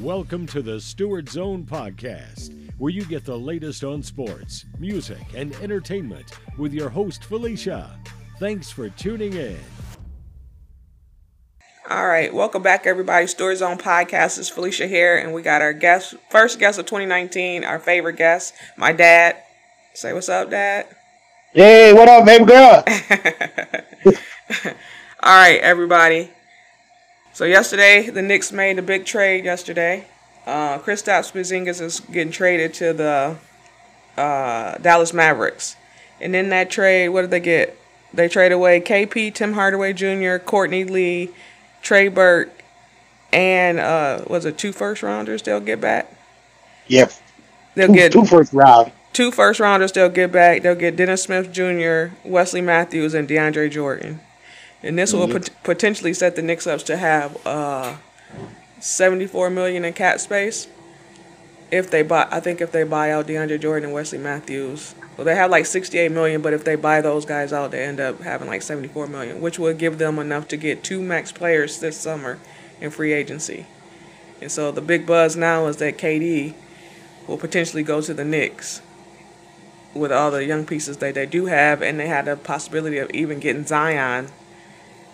Welcome to the Stewart Zone Podcast, where you get the latest on sports, music, and entertainment with your host, Felicia. Thanks for tuning in. All right, welcome back, everybody. Stewart Zone Podcast is Felicia here, and we got our guest, first guest of 2019, our favorite guest, my dad. Say what's up, Dad. Hey, what up, baby girl? All right, everybody. So yesterday, the Knicks made a big trade. Yesterday, uh, Kristaps Porzingis is getting traded to the uh, Dallas Mavericks, and in that trade, what did they get? They trade away KP, Tim Hardaway Jr., Courtney Lee, Trey Burke, and uh, was it two first rounders? They'll get back. Yep. They'll two, get two first round. two first rounders. They'll get back. They'll get Dennis Smith Jr., Wesley Matthews, and DeAndre Jordan. And this will pot- potentially set the Knicks up to have uh, 74 million in cap space. If they buy, I think if they buy out DeAndre Jordan and Wesley Matthews, well, they have like 68 million. But if they buy those guys out, they end up having like 74 million, which would give them enough to get two max players this summer in free agency. And so the big buzz now is that KD will potentially go to the Knicks with all the young pieces that they do have, and they had the possibility of even getting Zion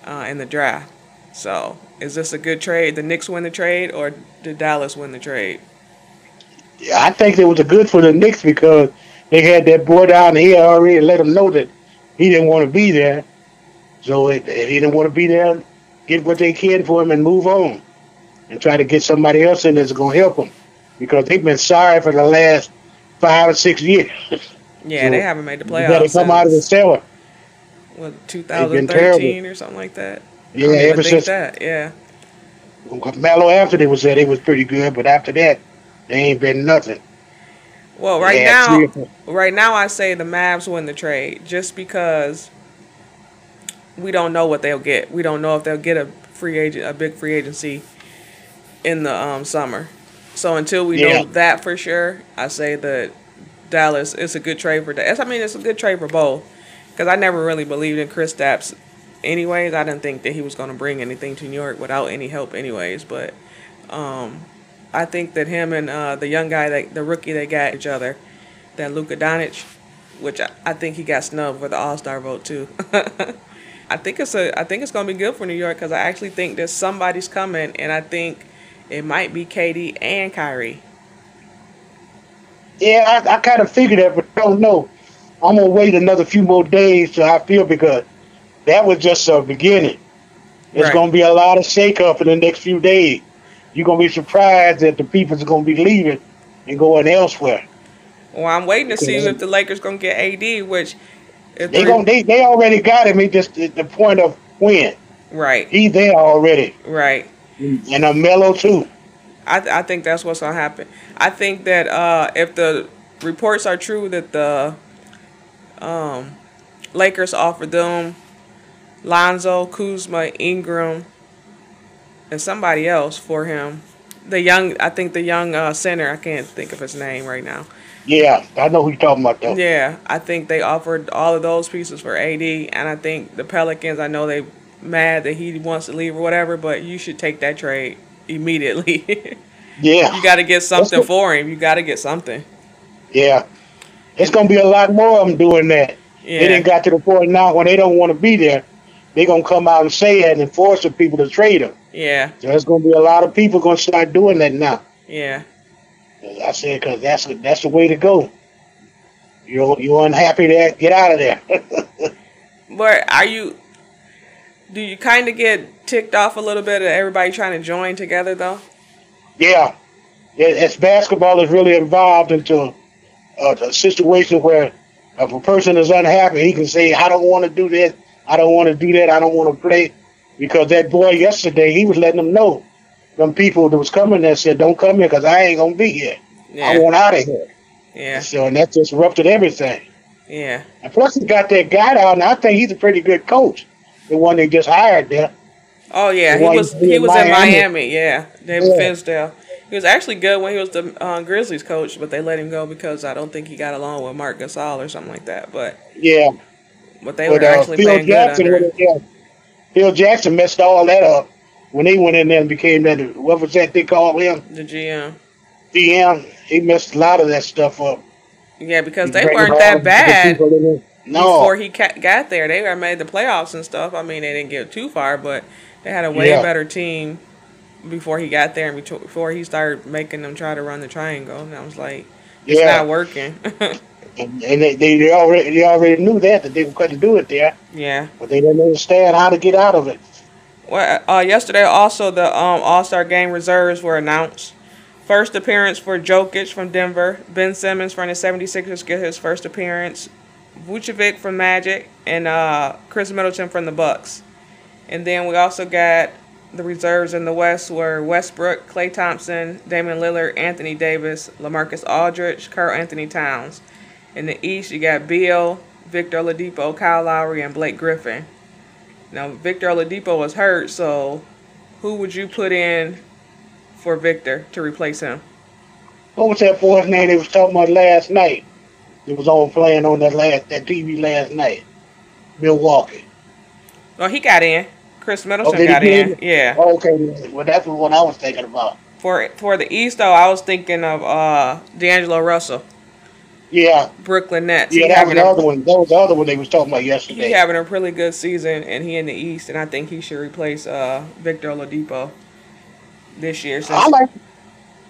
uh, in the draft. So, is this a good trade? The Knicks win the trade, or did Dallas win the trade? Yeah, I think it was a good for the Knicks because they had that boy down here already let him know that he didn't want to be there. So if, if he didn't want to be there, get what they can for him and move on, and try to get somebody else in that's going to help him because they've been sorry for the last five or six years. Yeah, So, they haven't made the playoffs come out of the cellar. What, 2013 or something like that. Yeah, I don't even ever since that. Yeah, Melo Anthony was there, they was pretty good, but after that, they ain't been nothing. Well, right They now, right now, I say the Mavs win the trade just because we don't know what they'll get. We don't know if they'll get a free agent, a big free agency in the um, summer. So until we Yeah. know that for sure, I say that Dallas is a good trade for Dallas. I mean, it's a good trade for both because I never really believed in Kristaps. Anyways, I didn't think that he was going to bring anything to New York without any help. Anyways, but um, I think that him and uh, the young guy, that the rookie, they got each other. That Luka Doncic, which I, I think he got snubbed for the All Star vote too. I think it's a I think it's gonna be good for New York because I actually think that somebody's coming, and I think it might be KD and Kyrie. Yeah, I, I kind of figured that, but don't know. I'm gonna wait another few more days till I feel because that was just a beginning. There's Right. gonna be a lot of shakeup in the next few days. You're gonna be surprised that the people's gonna be leaving and going elsewhere. Well, I'm waiting to see if the Lakers gonna get AD, which if They the- going they they already got him. It's just at the point of when right, he's there already, right. and a mellow too. I, th- I think that's what's gonna happen. I think that uh, if the reports are true that the um, Lakers offered them Lonzo, Kuzma, Ingram, and somebody else for him, the young I think the young uh, center I can't think of his name right now. Yeah, I know who you're talking about though. Yeah, I think they offered all of those pieces for AD, and I think the Pelicans. I know they mad that he wants to leave or whatever, but you should take that trade immediately. Yeah, You got to get something for him. You got to get something. yeah. It's gonna be a lot more of them doing that. Yeah. They didn't got to the point now when they don't want to be there, they gonna come out and say it and force the people to trade them. Yeah. So there's gonna be a lot of people gonna start doing that now. Yeah. I said because that's that's the way to go. You're you unhappy there, get out of there. But are you? Do you kind of get ticked off a little bit of everybody trying to join together though? yeah, It- it's basketball is really involved into a, a situation where if a person is unhappy, he can say, "I don't want to do this. I don't want to do that. I don't want to play," because that boy yesterday he was letting them know. Them people that was coming there said, "Don't come here because I ain't gonna be here. I Yeah. want out of here." Yeah. So and that disrupted everything. Yeah. And plus, he got that guy down. And I think he's a pretty good coach. The one they just hired there. Oh yeah. The He was in he was in Miami. Miami. Yeah. David Yeah. Finsdale. He was actually good when he was the uh, Grizzlies coach, but they let him go because I don't think he got along with Marc Gasol or something like that. But Yeah, but they but were uh, actually Phil playing good Jackson, under. him. would have- yeah, Phil Jackson messed all that up. when they went in there and became that what was that they called him The GM. DM. He messed a lot of that stuff up. Yeah, because He they weren't that bad people in there. No, before he ca- got there. They were made the playoffs and stuff. I mean, they didn't get too far, but they had a way Yeah. better team before he got there and before he started making them try to run the triangle. And I was like, it's yeah, not working. and, and they, they they already they already knew that that they couldn't do it there, yeah. but they didn't understand how to get out of it. Well, uh, yesterday also the um, All Star Game reserves were announced. First appearance for Jokic from Denver. Ben Simmons from the 76ers get his first appearance. Vucevic from Magic and uh, Khris Middleton from the Bucks. And then we also got the reserves in the West were Westbrook, Klay Thompson, Damian Lillard, Anthony Davis, LaMarcus Aldridge, Karl-Anthony Towns. In the East, you got Beal, Victor Oladipo, Kyle Lowry, and Blake Griffin. Now, Victor Oladipo was hurt, so who would you put in for Victor to replace him? What was that boy's name they was talking about last night? It was on playing on that last that TV last night. Milwaukee. Well, he got in. Khris Middleton he got in. Yeah. Okay, well that's the one I was thinking about. For for the East, though, I was thinking of uh, D'Angelo Russell, Yeah, Brooklyn Nets. yeah, he that was having the other one. That was the other one they was talking about yesterday. having a really good season, and he in the East, and I think he should replace uh, Victor Oladipo this year. Since, I like,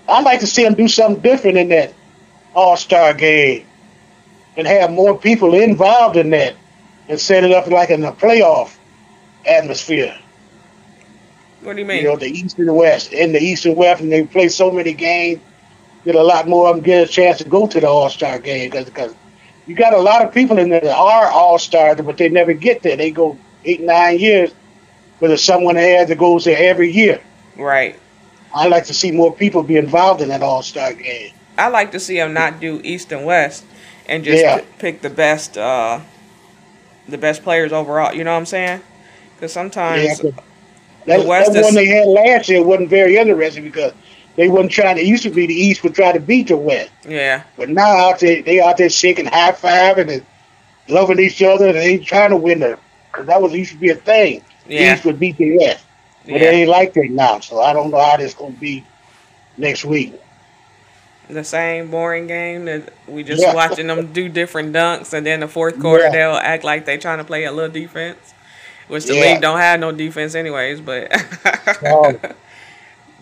I like to see him do something different in that All Star game, and have more people involved in that, and set it up like in a playoff atmosphere. what do you mean? You know, the East and the West. In the East and West, and they play so many games that a lot more of them get a chance to go to the All Star game because you got a lot of people in there that are All Stars, but they never get there. They go eight, nine years, but there's someone there that goes there every year. right. I like to see more people be involved in that All Star game. I like to see them not do East and West, and just Yeah. pick the best, uh, the best players overall. You know what I'm saying? Because sometimes, Yeah, 'cause that, West that is- one they had last year wasn't very interesting because they wasn't trying to. It used to be the East would try to beat the West. yeah, But now out there, they out there shaking high fiving and loving each other, and they trying to win the. Cause that was used to be a thing. The yeah, East would beat the West, but yeah. ain't like that now. So I don't know how this gonna be next week. The same boring game that we just Yeah. watching them do different dunks, and then the fourth quarter Yeah. they'll act like they trying to play a little defense, which the Yeah. league don't have no defense anyways. But Um,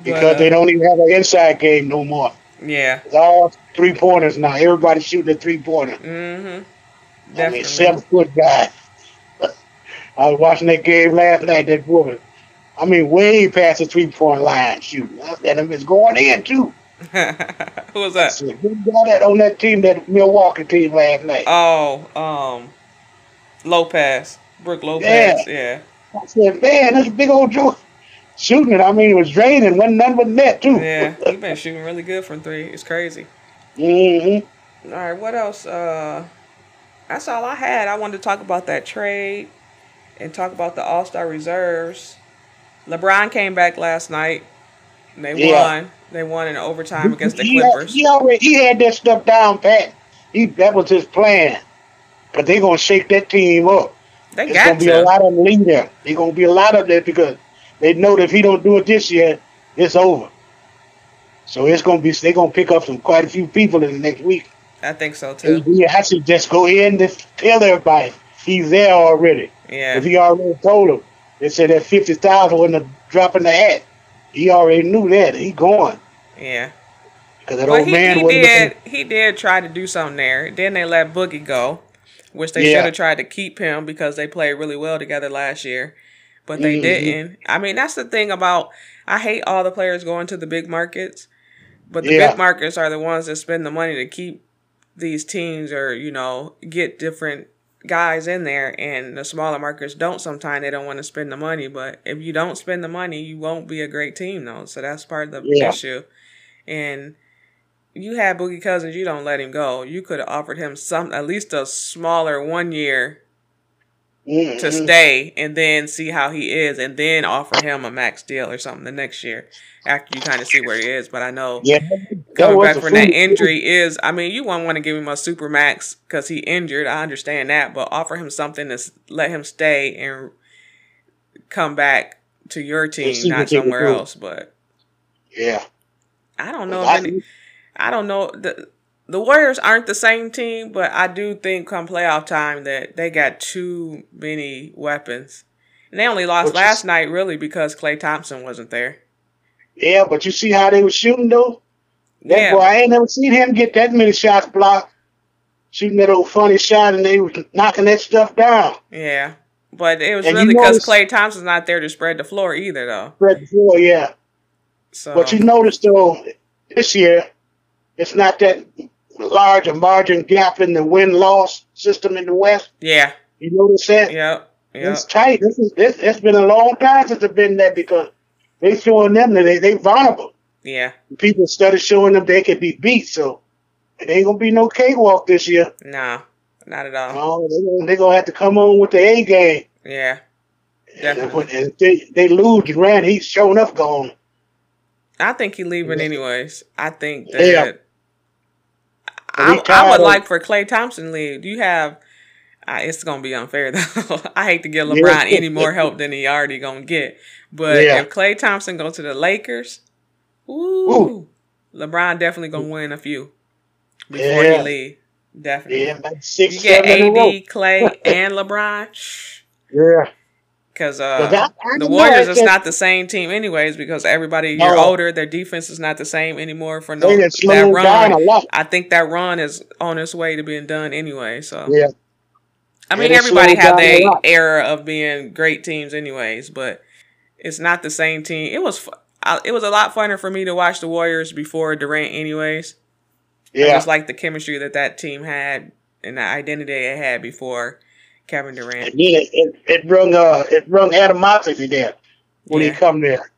because But, uh, they don't even have an inside game no more. yeah, It's all three pointers now. Everybody's shooting a three pointer. mm-hmm. I mean, seven foot guy. I was watching that game last night. That woman, I mean, way past the three point line shooting. I said, "Him is going in too." Who was that? said, Who got that on that team, that Milwaukee team last night? Oh, um, Lopez, Brook Lopez. Yeah, I said, "Man, that's a big old joke." Shooting it. I mean, it was draining. wasn't nothing but net too. yeah. He been shooting really good from three. It's crazy. hmm All right, what else? Uh, that's all I had. I wanted to talk about that trade and talk about the All Star reserves. LeBron came back last night. And they Yeah. won. They won in overtime against the he, Clippers. He already he had that stuff down pat. He that was his plan. But they're gonna shake that team up. They There's got gonna be a lot of them there. There's gonna be a lot of that because they know that if he don't do it this year, it's over. So it's gonna be they're gonna pick up some quite a few people in the next week. I think so too. Yeah, I should just go in and tell everybody he's there already. Yeah, If he already told them, they said that fifty thousand wasn't a drop in the hat. He already knew that. He going yeah. because that Well, old he, man he did. looking- He did try to do something there. Then they let Boogie go, which they Yeah. should have tried to keep him because they played really well together last year, but they Mhm. didn't. I mean, that's the thing about. I hate all the players going to the big markets, but the Yeah. big markets are the ones that spend the money to keep these teams or you know get different guys in there and the smaller markets don't sometimes they don't want to spend the money but if you don't spend the money you won't be a great team though so that's part of the Yeah. issue and you had Boogie Cousins, you don't let him go. You could have offered him some, at least a smaller one year Mhm. to stay, and then see how he is, and then offer him a max deal or something the next year after you kind of see where he is. But I know Yeah, coming back from that injury is, I mean, you won't want to give him a super max because he injured. I understand that, but offer him something to let him stay and come back to your team, not what they can somewhere else. But Yeah. I don't know if any. I don't know the the Warriors aren't the same team, but I do think come playoff time that they got too many weapons, and they only lost is- last night really because Klay Thompson wasn't there. Yeah, but you see how they were shooting though? That Yeah. boy, I ain't never seen him get that many shots blocked. Shooting that old funny shot and they was knocking that stuff down. Yeah, but it was And really because Klay Thompson's not there to spread the floor either, though. Spread the floor, yeah. So But you notice though, this year, it's not that large a margin gap in the win loss system in the West. yeah, You notice that? yep, yep, It's tight. This is this. It's been a long time since it's been that because they showing them that they they vulnerable. yeah. People started showing them they could be beat. So it ain't gonna be no cakewalk this year. No, not at all. Oh, they gonna, gonna have to come on with the A game. Yeah, definitely. and they they lose, Durant he's showing up gone. I think he leaving anyways. I think that Yeah. I, I would like for Klay Thompson to leave. Do you have? Uh, it's gonna be unfair though. I hate to give. LeBron any more help than he already gonna get. But Yeah. if Klay Thompson go to the Lakers, ooh, LeBron definitely gonna win a few before Yeah. he leave. Definitely. Yeah, like six, You get seven in a row. AD, Klay, and LeBron. Yeah, Because uh, I- I the Warriors it's is not the same team, anyways. Because everybody you're No. older, their defense is not the same anymore. For no that slowed down a run. I think that run is on its way to being done anyway. So Yeah, I mean, everybody had their era of being great teams, anyways. But it's not the same team. It was I, it was a lot funner for me to watch the Warriors before Durant, anyways. I yeah. just like the chemistry that that team had and the identity it had before Kevin Durant. And then it, it, it brung uh it brung animosity there when Yeah. he come there.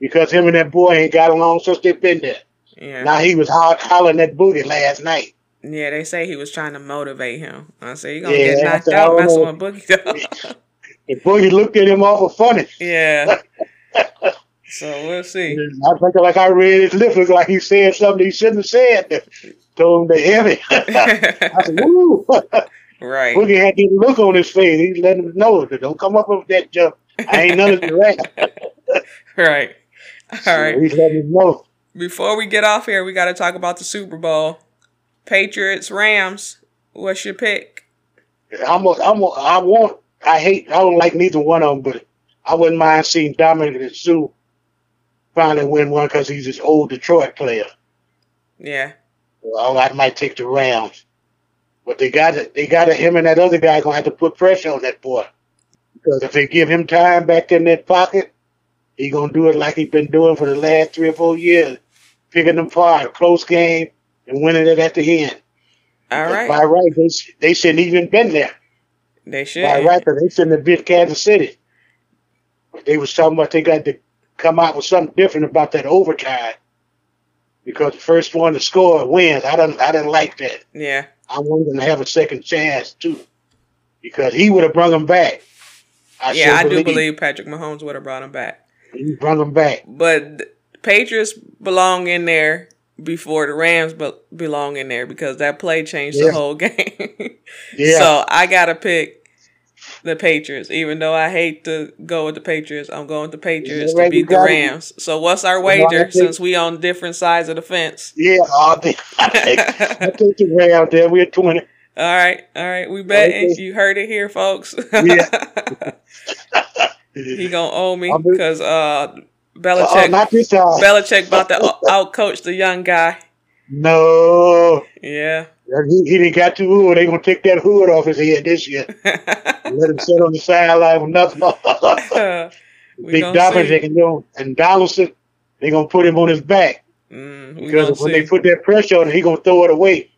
Because him and that boy ain't got along since they been there. Yeah. Now he was ho- hollering that booty last night. Yeah, they say he was trying to motivate him. I say you're gonna Yeah, get knocked out messing with Boogie. The booty looked at him awful funny. yeah. So we'll see. I think like I read his lips looked like he said something he shouldn't have said. Told him to heavy. I said, woo. Right. Boogie had this look on his face. He let him know that don't come up with that jump. I ain't none of the rap. Right. All right. He's letting him know. Before we get off here, we got to talk about the Super Bowl. Patriots, Rams. What's your pick? I'm, a, I'm, a, I want, I hate, I don't like neither one of them, but I wouldn't mind seeing Ndamukong Suh finally win one because he's this old Detroit player. Yeah. Well, I might take the Rams, but they got. They got. Him and that other guy gonna have to put pressure on that boy because if they give him time back in that pocket, he gonna do it like he's been doing for the last three or four years, picking them apart, close game, and winning it at the end. All right. By right, they, they shouldn't even been there. They should. By right, they shouldn't have beat Kansas City. They was talking about they got to come out with something different about that overtime. Because the first one to score wins. I don't I didn't like that. Yeah. I wanted him to have a second chance too. Because he would have brought him back. I yeah, I do believe Patrick Mahomes would have brought him back. he brought him back. But the Patriots belong in there before the Rams be- belong in there because that play changed Yeah. the whole game. Yeah. So I gotta pick the Patriots, even though I hate to go with the Patriots. I'm going with the Patriots Yeah, to beat the. Rams. So what's our wager since we on different sides of the fence? Yeah, I think I take, I take the way out there. We're twenty. All right, all right, we bet. You heard it here, folks. Yeah. he gonna owe me because uh, Oh, Belichick not this time. Belichick about to out coach the young guy. no. Yeah. He, he didn't got too hood. They gonna take that hood off his head this year. Let him sit on the sideline with nothing. Big Dobbins, they see. can do, and Donaldson, they gonna put him on his back Mm, because when they put that pressure on him, he gonna throw it away,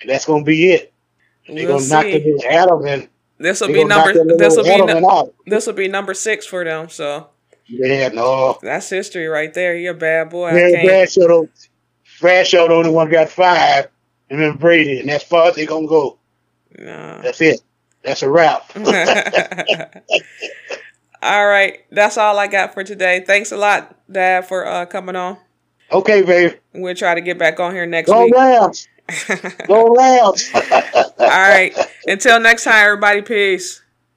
and that's gonna be it. They We'll gonna knock see. the little Adam This will be number. This will be. Out. This will be number six for them. So Yeah, no. that's history right there. He a bad boy. Can't. Bradshaw, Bradshaw the only one got five, and then Brady, and that's far as they gonna go. No. That's it. That's a wrap. all right, that's all I got for today. Thanks a lot, Dad, for uh, coming on. okay, babe. We'll try to get back on here next Go week. Go Rams. all right. Until next time, everybody. Peace.